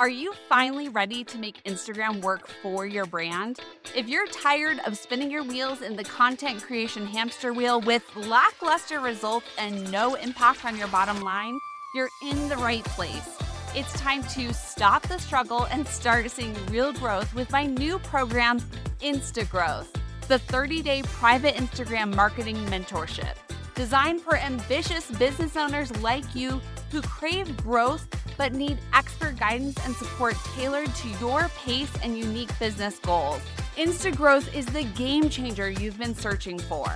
Are you finally ready to make Instagram work for your brand? If you're tired of spinning your wheels in the content creation hamster wheel with lackluster results and no impact on your bottom line, you're in the right place. It's time to stop the struggle and start seeing real growth with my new program, Instagrowth, the 30 day private Instagram marketing mentorship designed for ambitious business owners like you who crave growth but need expert guidance and support tailored to your pace and unique business goals. Instagrowth is the game changer you've been searching for.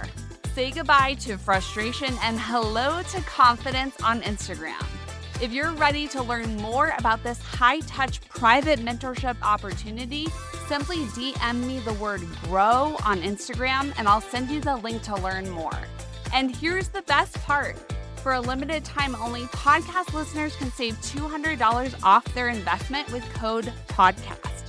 Say goodbye to frustration and hello to confidence on Instagram. If you're ready to learn more about this high touch private mentorship opportunity, simply DM me the word grow on Instagram and I'll send you the link to learn more. And here's the best part for a limited time only, podcast listeners can save $200 off their investment with code PODCAST.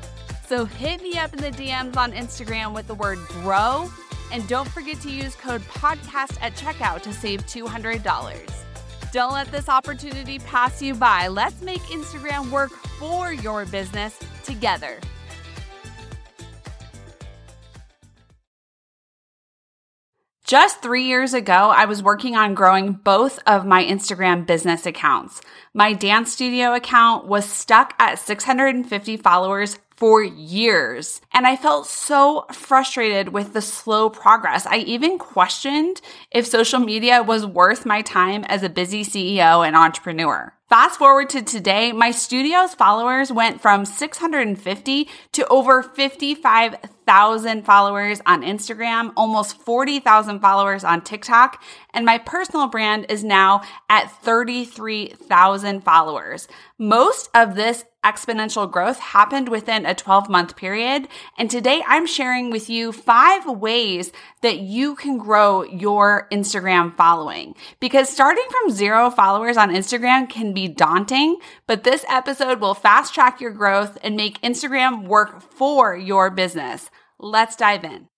So hit me up in the DMs on Instagram with the word GROW. And don't forget to use code PODCAST at checkout to save $200. Don't let this opportunity pass you by. Let's make Instagram work for your business together. Just three years ago, I was working on growing both of my Instagram business accounts. My dance studio account was stuck at 650 followers for years. And I felt so frustrated with the slow progress. I even questioned if social media was worth my time as a busy CEO and entrepreneur. Fast forward to today, my studio's followers went from 650 to over 55,000 followers on Instagram, almost 40,000 followers on TikTok, and my personal brand is now at 33,000 followers. Most of this exponential growth happened within a 12 month period. And today I'm sharing with you five ways that you can grow your Instagram following. Because starting from zero followers on Instagram can be daunting, but this episode will fast track your growth and make Instagram work for your business. Let's dive in.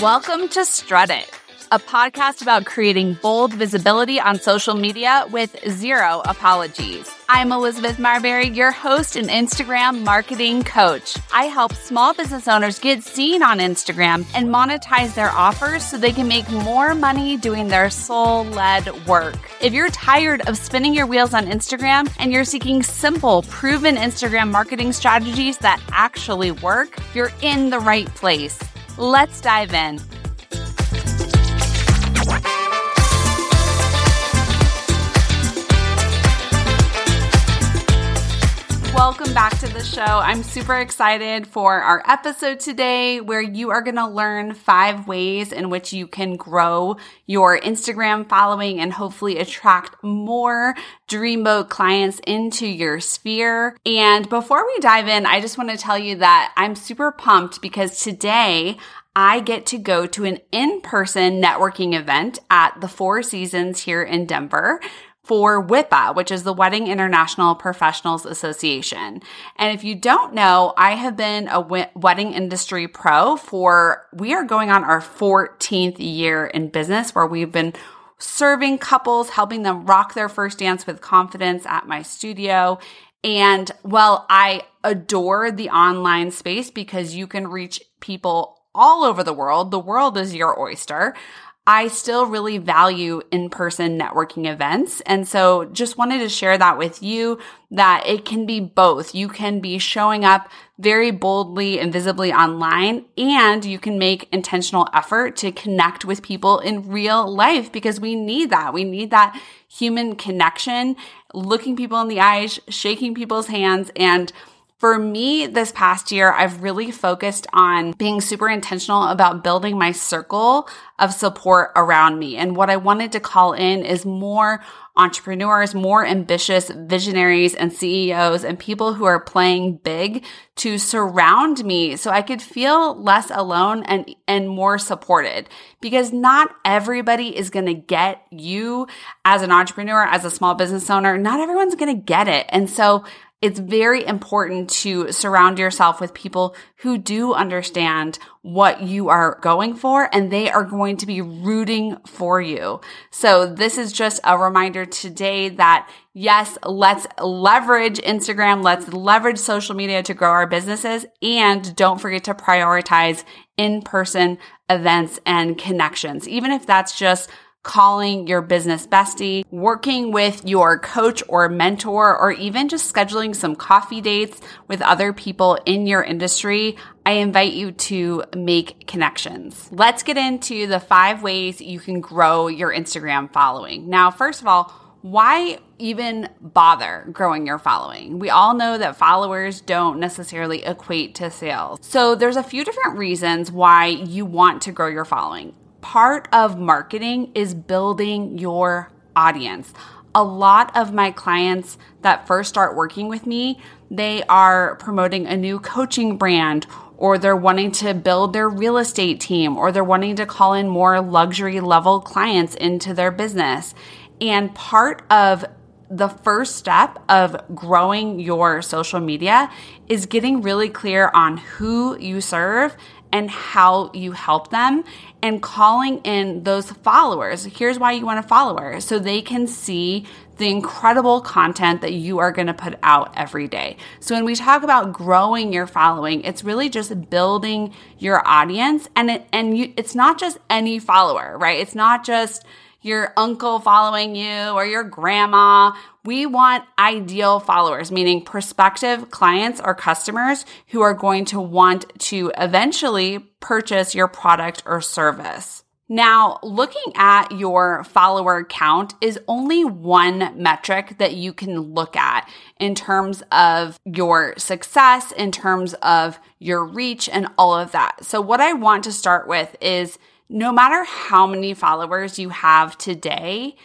Welcome to Strut It a podcast about creating bold visibility on social media with zero apologies. I'm Elizabeth Marberry, your host and Instagram marketing coach. I help small business owners get seen on Instagram and monetize their offers so they can make more money doing their soul led work. If you're tired of spinning your wheels on Instagram and you're seeking simple, proven Instagram marketing strategies that actually work, you're in the right place. Let's dive in. Welcome back to the show. I'm super excited for our episode today where you are going to learn five ways in which you can grow your Instagram following and hopefully attract more dreamboat clients into your sphere. And before we dive in, I just want to tell you that I'm super pumped because today I get to go to an in-person networking event at the Four Seasons here in Denver for WIPA, which is the Wedding International Professionals Association. And if you don't know, I have been a wedding industry pro for, we are going on our 14th year in business where we've been serving couples, helping them rock their first dance with confidence at my studio. And well, I adore the online space because you can reach people all over the world. The world is your oyster. I still really value in-person networking events. And so just wanted to share that with you that it can be both. You can be showing up very boldly and visibly online and you can make intentional effort to connect with people in real life because we need that. We need that human connection, looking people in the eyes, shaking people's hands and for me, this past year, I've really focused on being super intentional about building my circle of support around me. And what I wanted to call in is more entrepreneurs, more ambitious visionaries and CEOs and people who are playing big to surround me so I could feel less alone and, and more supported because not everybody is going to get you as an entrepreneur, as a small business owner. Not everyone's going to get it. And so it's very important to surround yourself with people who do understand what you are going for and they are going to be rooting for you. So this is just a reminder today that yes, let's leverage Instagram. Let's leverage social media to grow our businesses and don't forget to prioritize in-person events and connections. Even if that's just calling your business bestie, working with your coach or mentor, or even just scheduling some coffee dates with other people in your industry, I invite you to make connections. Let's get into the five ways you can grow your Instagram following. Now, first of all, why even bother growing your following? We all know that followers don't necessarily equate to sales. So there's a few different reasons why you want to grow your following part of marketing is building your audience. A lot of my clients that first start working with me, they are promoting a new coaching brand or they're wanting to build their real estate team or they're wanting to call in more luxury level clients into their business. And part of the first step of growing your social media is getting really clear on who you serve and how you help them and calling in those followers. Here's why you want a follower so they can see the incredible content that you are going to put out every day. So when we talk about growing your following, it's really just building your audience and it, and you, it's not just any follower, right? It's not just your uncle following you or your grandma. We want ideal followers, meaning prospective clients or customers who are going to want to eventually purchase your product or service. Now, looking at your follower count is only one metric that you can look at in terms of your success, in terms of your reach, and all of that. So, what I want to start with is no matter how many followers you have today,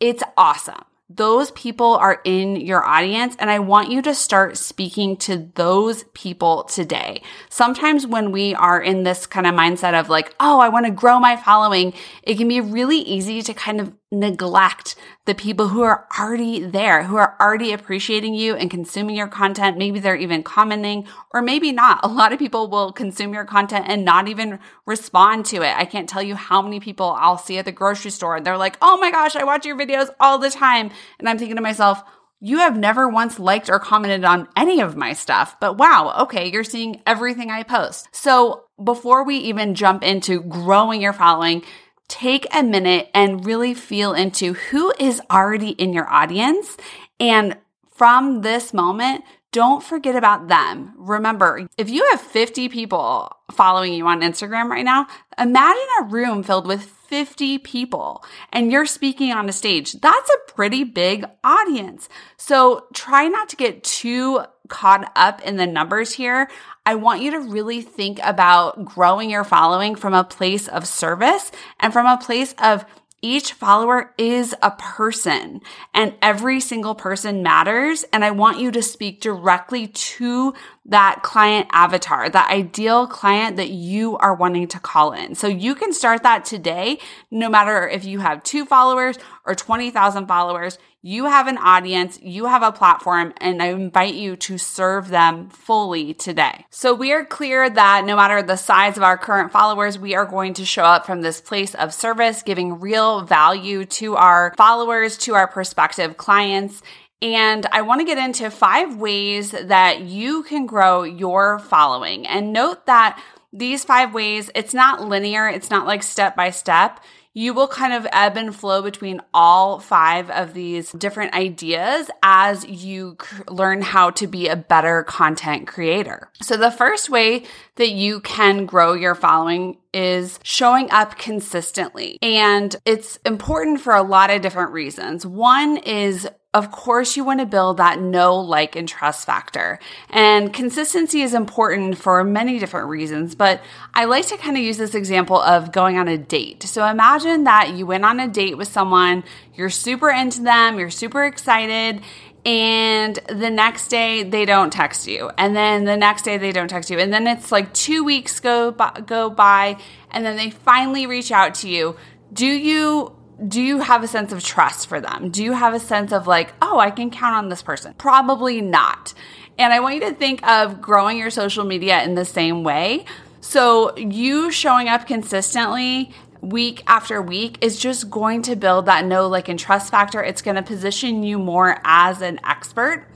it's awesome those people are in your audience and I want you to start speaking to those people today. Sometimes when we are in this kind of mindset of like, oh, I want to grow my following, it can be really easy to kind of neglect the people who are already there, who are already appreciating you and consuming your content. Maybe they're even commenting or maybe not. A lot of people will consume your content and not even respond to it. I can't tell you how many people I'll see at the grocery store. And they're like, Oh my gosh, I watch your videos all the time. And I'm thinking to myself, you have never once liked or commented on any of my stuff, but wow, okay, you're seeing everything I post. So before we even jump into growing your following, take a minute and really feel into who is already in your audience. And from this moment, don't forget about them. Remember, if you have 50 people following you on Instagram right now, imagine a room filled with 50 people and you're speaking on a stage. That's a pretty big audience. So try not to get too caught up in the numbers here. I want you to really think about growing your following from a place of service and from a place of each follower is a person and every single person matters. And I want you to speak directly to that client avatar, that ideal client that you are wanting to call in. So you can start that today, no matter if you have two followers or 20,000 followers. You have an audience, you have a platform, and I invite you to serve them fully today. So we are clear that no matter the size of our current followers, we are going to show up from this place of service, giving real value to our followers, to our prospective clients. And I want to get into five ways that you can grow your following. And note that these five ways, it's not linear. It's not like step by step you will kind of ebb and flow between all five of these different ideas as you learn how to be a better content creator. So the first way that you can grow your following is showing up consistently. And it's important for a lot of different reasons. One is of course, you want to build that know, like, and trust factor. And consistency is important for many different reasons, but I like to kind of use this example of going on a date. So imagine that you went on a date with someone, you're super into them, you're super excited, and the next day they don't text you and then the next day they don't text you and then it's like 2 weeks go by, go by and then they finally reach out to you do you do you have a sense of trust for them? Do you have a sense of like, oh, I can count on this person? Probably not. And I want you to think of growing your social media in the same way. So, you showing up consistently week after week is just going to build that know, like, and trust factor. It's going to position you more as an expert.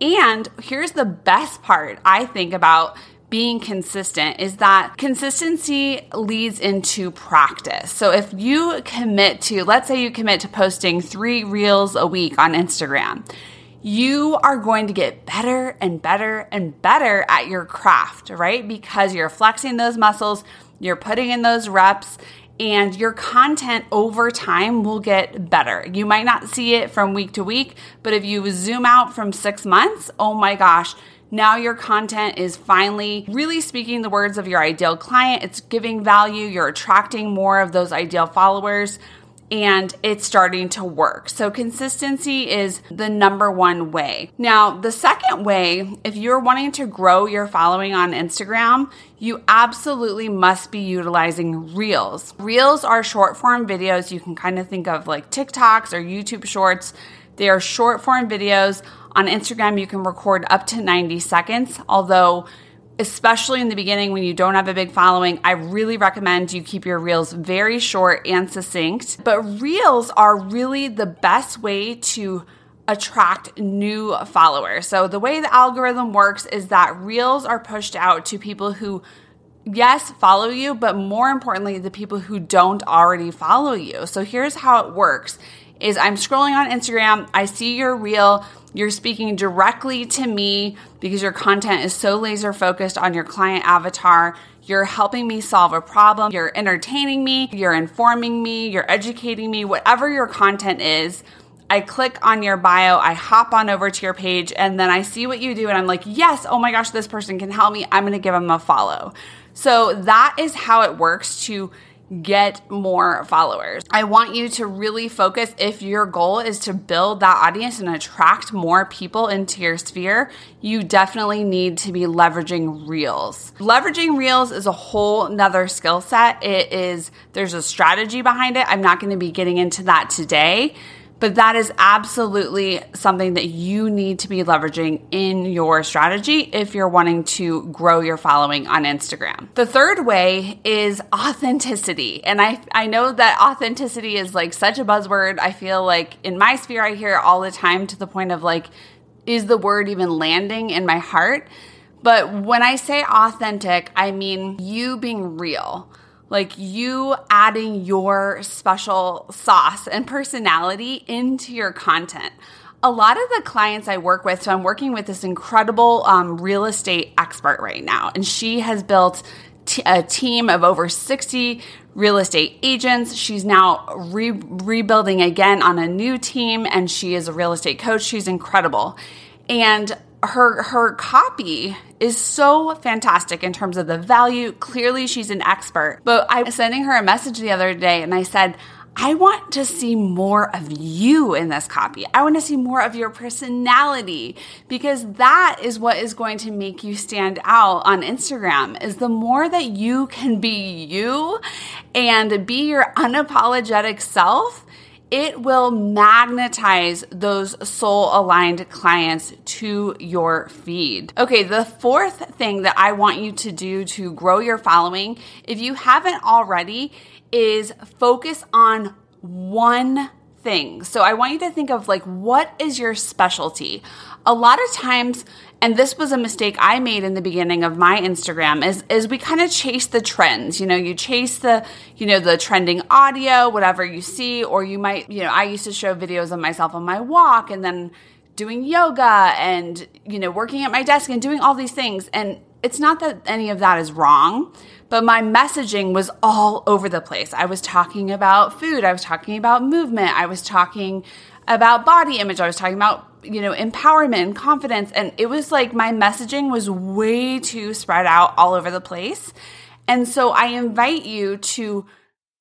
And here's the best part I think about being consistent is that consistency leads into practice. So if you commit to, let's say you commit to posting three reels a week on Instagram, you are going to get better and better and better at your craft, right? Because you're flexing those muscles, you're putting in those reps, and your content over time will get better. You might not see it from week to week, but if you zoom out from six months, oh my gosh, now your content is finally really speaking the words of your ideal client. It's giving value. You're attracting more of those ideal followers and it's starting to work. So consistency is the number one way. Now, the second way, if you're wanting to grow your following on Instagram, you absolutely must be utilizing Reels. Reels are short form videos. You can kind of think of like TikToks or YouTube shorts. They are short form videos on Instagram, you can record up to 90 seconds, although especially in the beginning when you don't have a big following, I really recommend you keep your reels very short and succinct. But reels are really the best way to attract new followers. So the way the algorithm works is that reels are pushed out to people who yes, follow you, but more importantly, the people who don't already follow you. So here's how it works is I'm scrolling on Instagram, I see your reel, you're speaking directly to me because your content is so laser focused on your client avatar. You're helping me solve a problem, you're entertaining me, you're informing me, you're educating me, whatever your content is. I click on your bio, I hop on over to your page, and then I see what you do, and I'm like, yes, oh my gosh, this person can help me. I'm gonna give them a follow. So that is how it works to get more followers. I want you to really focus if your goal is to build that audience and attract more people into your sphere, you definitely need to be leveraging reels. Leveraging reels is a whole nother skill set. It is, there's a strategy behind it. I'm not going to be getting into that today. But that is absolutely something that you need to be leveraging in your strategy if you're wanting to grow your following on Instagram. The third way is authenticity. And I, I know that authenticity is like such a buzzword. I feel like in my sphere, I hear it all the time to the point of like, is the word even landing in my heart? But when I say authentic, I mean you being real like you adding your special sauce and personality into your content. A lot of the clients I work with, so I'm working with this incredible um, real estate expert right now, and she has built t- a team of over 60 real estate agents. She's now re- rebuilding again on a new team, and she is a real estate coach. She's incredible. And her her copy is so fantastic in terms of the value. Clearly, she's an expert. But I was sending her a message the other day and I said, I want to see more of you in this copy. I want to see more of your personality because that is what is going to make you stand out on Instagram is the more that you can be you and be your unapologetic self, it will magnetize those soul aligned clients to your feed. Okay, the fourth thing that I want you to do to grow your following, if you haven't already, is focus on one thing. So I want you to think of like, what is your specialty? A lot of times, and this was a mistake I made in the beginning of my Instagram is is we kind of chase the trends. You know, you chase the, you know, the trending audio, whatever you see, or you might, you know, I used to show videos of myself on my walk and then doing yoga and, you know, working at my desk and doing all these things. And it's not that any of that is wrong, but my messaging was all over the place. I was talking about food, I was talking about movement, I was talking about body image, I was talking about you know, empowerment and confidence. And it was like my messaging was way too spread out all over the place. And so I invite you to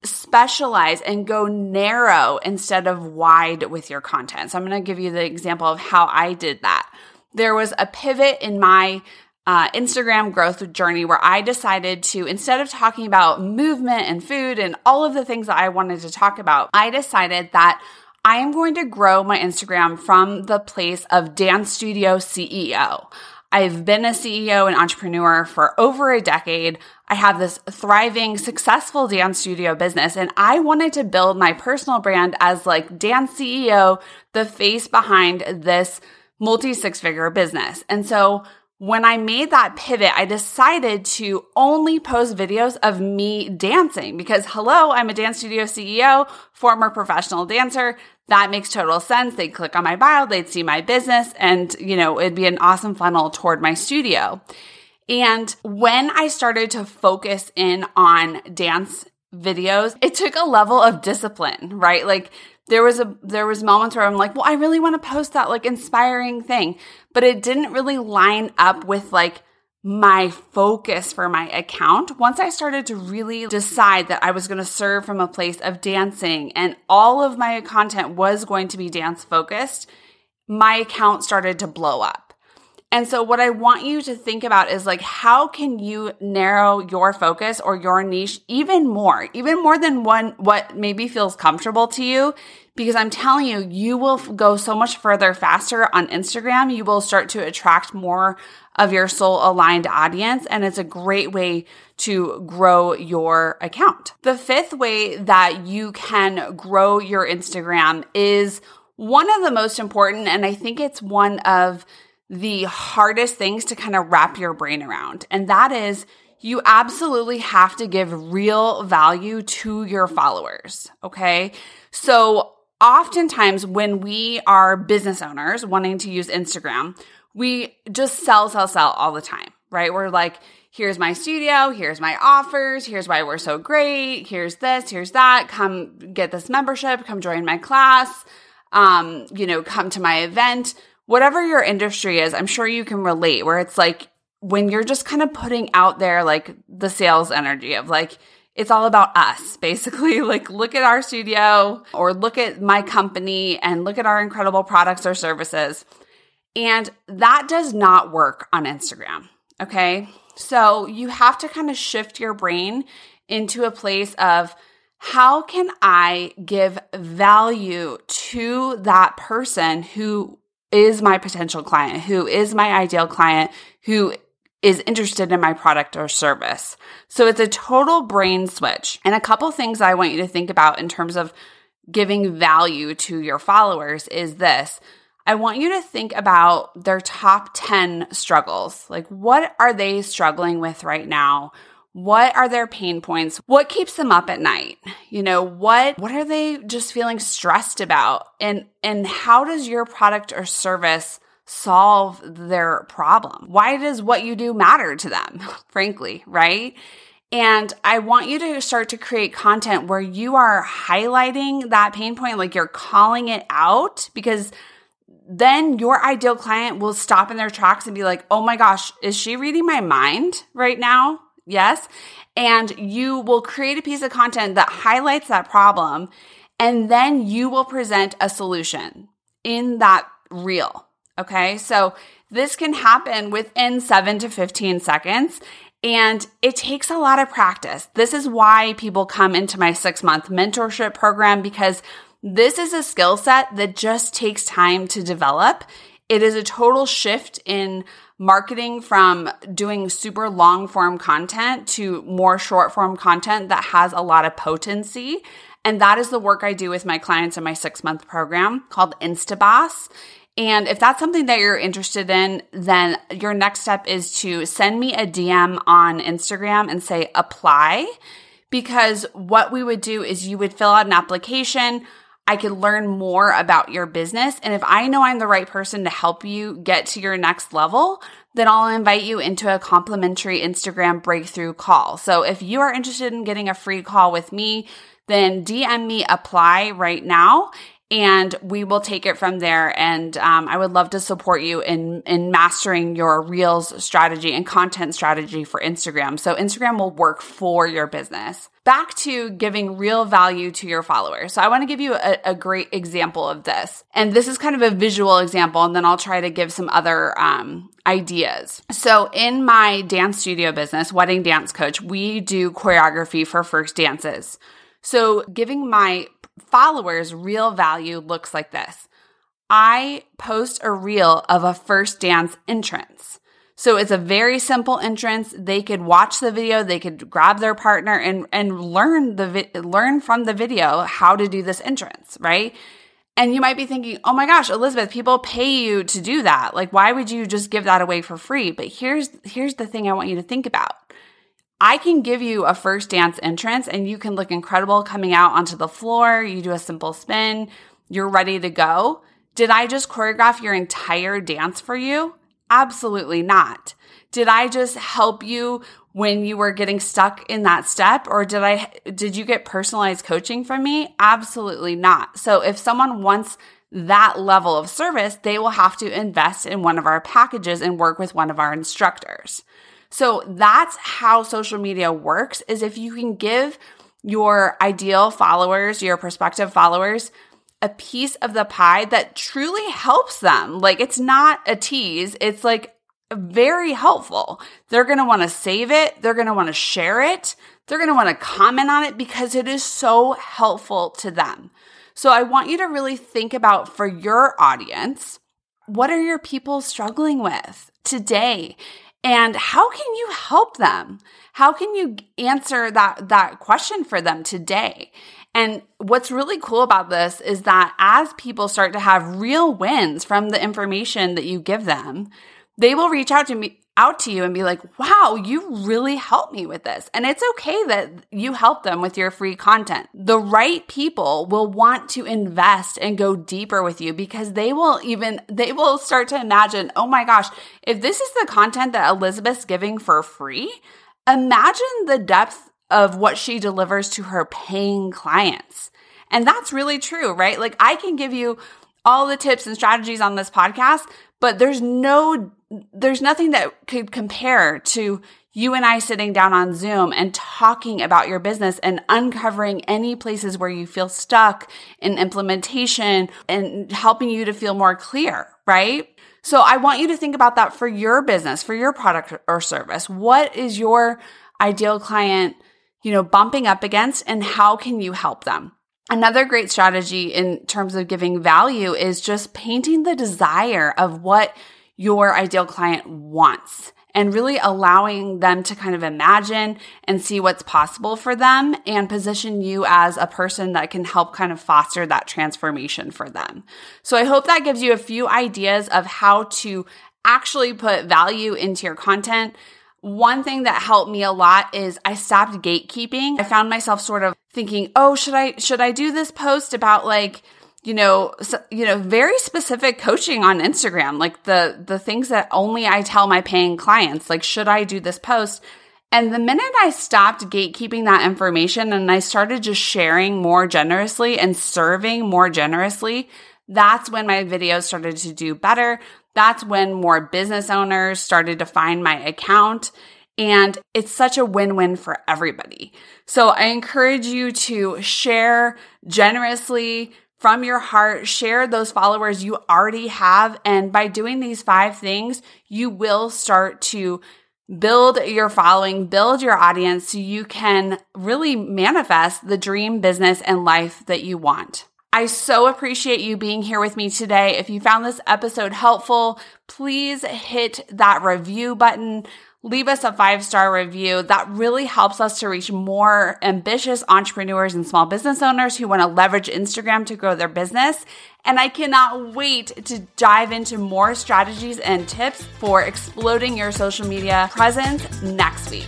specialize and go narrow instead of wide with your content. So I'm going to give you the example of how I did that. There was a pivot in my uh, Instagram growth journey where I decided to, instead of talking about movement and food and all of the things that I wanted to talk about, I decided that I am going to grow my Instagram from the place of dance studio CEO. I've been a CEO and entrepreneur for over a decade. I have this thriving, successful dance studio business, and I wanted to build my personal brand as like dance CEO, the face behind this multi six figure business. And so when I made that pivot, I decided to only post videos of me dancing because hello, I'm a dance studio CEO, former professional dancer. That makes total sense. They'd click on my bio, they'd see my business and, you know, it'd be an awesome funnel toward my studio. And when I started to focus in on dance videos, it took a level of discipline, right? Like there was a there was moments where I'm like, well, I really want to post that like inspiring thing, but it didn't really line up with like my focus for my account. Once I started to really decide that I was going to serve from a place of dancing and all of my content was going to be dance focused, my account started to blow up. And so what I want you to think about is like, how can you narrow your focus or your niche even more, even more than one, what maybe feels comfortable to you? Because I'm telling you, you will go so much further faster on Instagram. You will start to attract more of your soul aligned audience. And it's a great way to grow your account. The fifth way that you can grow your Instagram is one of the most important. And I think it's one of the hardest things to kind of wrap your brain around. And that is you absolutely have to give real value to your followers. Okay. So oftentimes when we are business owners wanting to use Instagram, we just sell, sell, sell all the time, right? We're like, here's my studio, here's my offers, here's why we're so great, here's this, here's that, come get this membership, come join my class, um, you know, come to my event whatever your industry is, I'm sure you can relate where it's like when you're just kind of putting out there like the sales energy of like, it's all about us, basically. Like, look at our studio or look at my company and look at our incredible products or services. And that does not work on Instagram. Okay. So you have to kind of shift your brain into a place of how can I give value to that person who is my potential client, who is my ideal client, who is interested in my product or service. So it's a total brain switch. And a couple things I want you to think about in terms of giving value to your followers is this. I want you to think about their top 10 struggles. Like, what are they struggling with right now? What are their pain points? What keeps them up at night? You know, what what are they just feeling stressed about? And and how does your product or service solve their problem? Why does what you do matter to them, frankly, right? And I want you to start to create content where you are highlighting that pain point, like you're calling it out because then your ideal client will stop in their tracks and be like, oh my gosh, is she reading my mind right now? Yes. And you will create a piece of content that highlights that problem. And then you will present a solution in that reel. Okay. So this can happen within seven to 15 seconds. And it takes a lot of practice. This is why people come into my six month mentorship program because this is a skill set that just takes time to develop. It is a total shift in marketing from doing super long form content to more short form content that has a lot of potency. And that is the work I do with my clients in my six month program called Instaboss. And if that's something that you're interested in, then your next step is to send me a DM on Instagram and say apply. Because what we would do is you would fill out an application. I could learn more about your business. And if I know I'm the right person to help you get to your next level, then I'll invite you into a complimentary Instagram breakthrough call. So if you are interested in getting a free call with me, then DM me apply right now and we will take it from there. And um, I would love to support you in in mastering your Reels strategy and content strategy for Instagram. So Instagram will work for your business. Back to giving real value to your followers. So I want to give you a, a great example of this, and this is kind of a visual example, and then I'll try to give some other um, ideas. So in my dance studio business, Wedding Dance Coach, we do choreography for first dances. So giving my followers real value looks like this. I post a reel of a first dance entrance. So it's a very simple entrance. They could watch the video, they could grab their partner and and learn the vi- learn from the video how to do this entrance, right? And you might be thinking, "Oh my gosh, Elizabeth, people pay you to do that. Like why would you just give that away for free?" But here's here's the thing I want you to think about. I can give you a first dance entrance and you can look incredible coming out onto the floor. You do a simple spin, you're ready to go. Did I just choreograph your entire dance for you? Absolutely not. Did I just help you when you were getting stuck in that step or did I did you get personalized coaching from me? Absolutely not. So if someone wants that level of service, they will have to invest in one of our packages and work with one of our instructors. So that's how social media works is if you can give your ideal followers, your prospective followers, a piece of the pie that truly helps them. Like it's not a tease. It's like very helpful. They're going to want to save it. They're going to want to share it. They're going to want to comment on it because it is so helpful to them. So I want you to really think about for your audience, what are your people struggling with today? And how can you help them? How can you answer that that question for them today? And what's really cool about this is that as people start to have real wins from the information that you give them they will reach out to me out to you and be like, wow, you really helped me with this. And it's okay that you help them with your free content. The right people will want to invest and go deeper with you because they will even, they will start to imagine, oh my gosh, if this is the content that Elizabeth's giving for free, imagine the depth of what she delivers to her paying clients. And that's really true, right? Like I can give you all the tips and strategies on this podcast, but there's no there's nothing that could compare to you and I sitting down on Zoom and talking about your business and uncovering any places where you feel stuck in implementation and helping you to feel more clear, right? So I want you to think about that for your business, for your product or service. What is your ideal client, you know, bumping up against and how can you help them? Another great strategy in terms of giving value is just painting the desire of what your ideal client wants and really allowing them to kind of imagine and see what's possible for them and position you as a person that can help kind of foster that transformation for them. So I hope that gives you a few ideas of how to actually put value into your content. One thing that helped me a lot is I stopped gatekeeping. I found myself sort of thinking, "Oh, should I should I do this post about like you know, so, you know, very specific coaching on Instagram, like the the things that only I tell my paying clients, like should I do this post? And the minute I stopped gatekeeping that information and I started just sharing more generously and serving more generously, that's when my videos started to do better. That's when more business owners started to find my account. And it's such a win win for everybody. So I encourage you to share generously, from your heart, share those followers you already have. And by doing these five things, you will start to build your following, build your audience so you can really manifest the dream business and life that you want. I so appreciate you being here with me today. If you found this episode helpful, please hit that review button leave us a five star review. That really helps us to reach more ambitious entrepreneurs and small business owners who want to leverage Instagram to grow their business. And I cannot wait to dive into more strategies and tips for exploding your social media presence next week.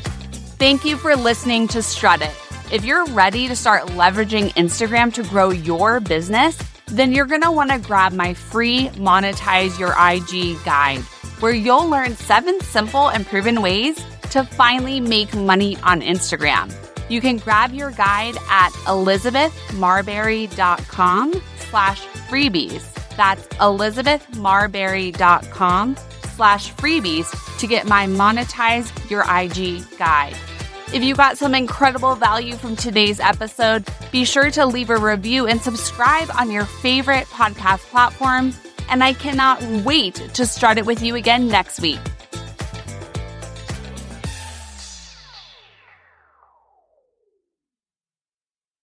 Thank you for listening to Strut It. If you're ready to start leveraging Instagram to grow your business, then you're going to want to grab my free Monetize Your IG guide where you'll learn seven simple and proven ways to finally make money on Instagram. You can grab your guide at elizabethmarberry.com slash freebies. That's elizabethmarberry.com slash freebies to get my monetize your IG guide. If you got some incredible value from today's episode, be sure to leave a review and subscribe on your favorite podcast platform. And I cannot wait to start it with you again next week.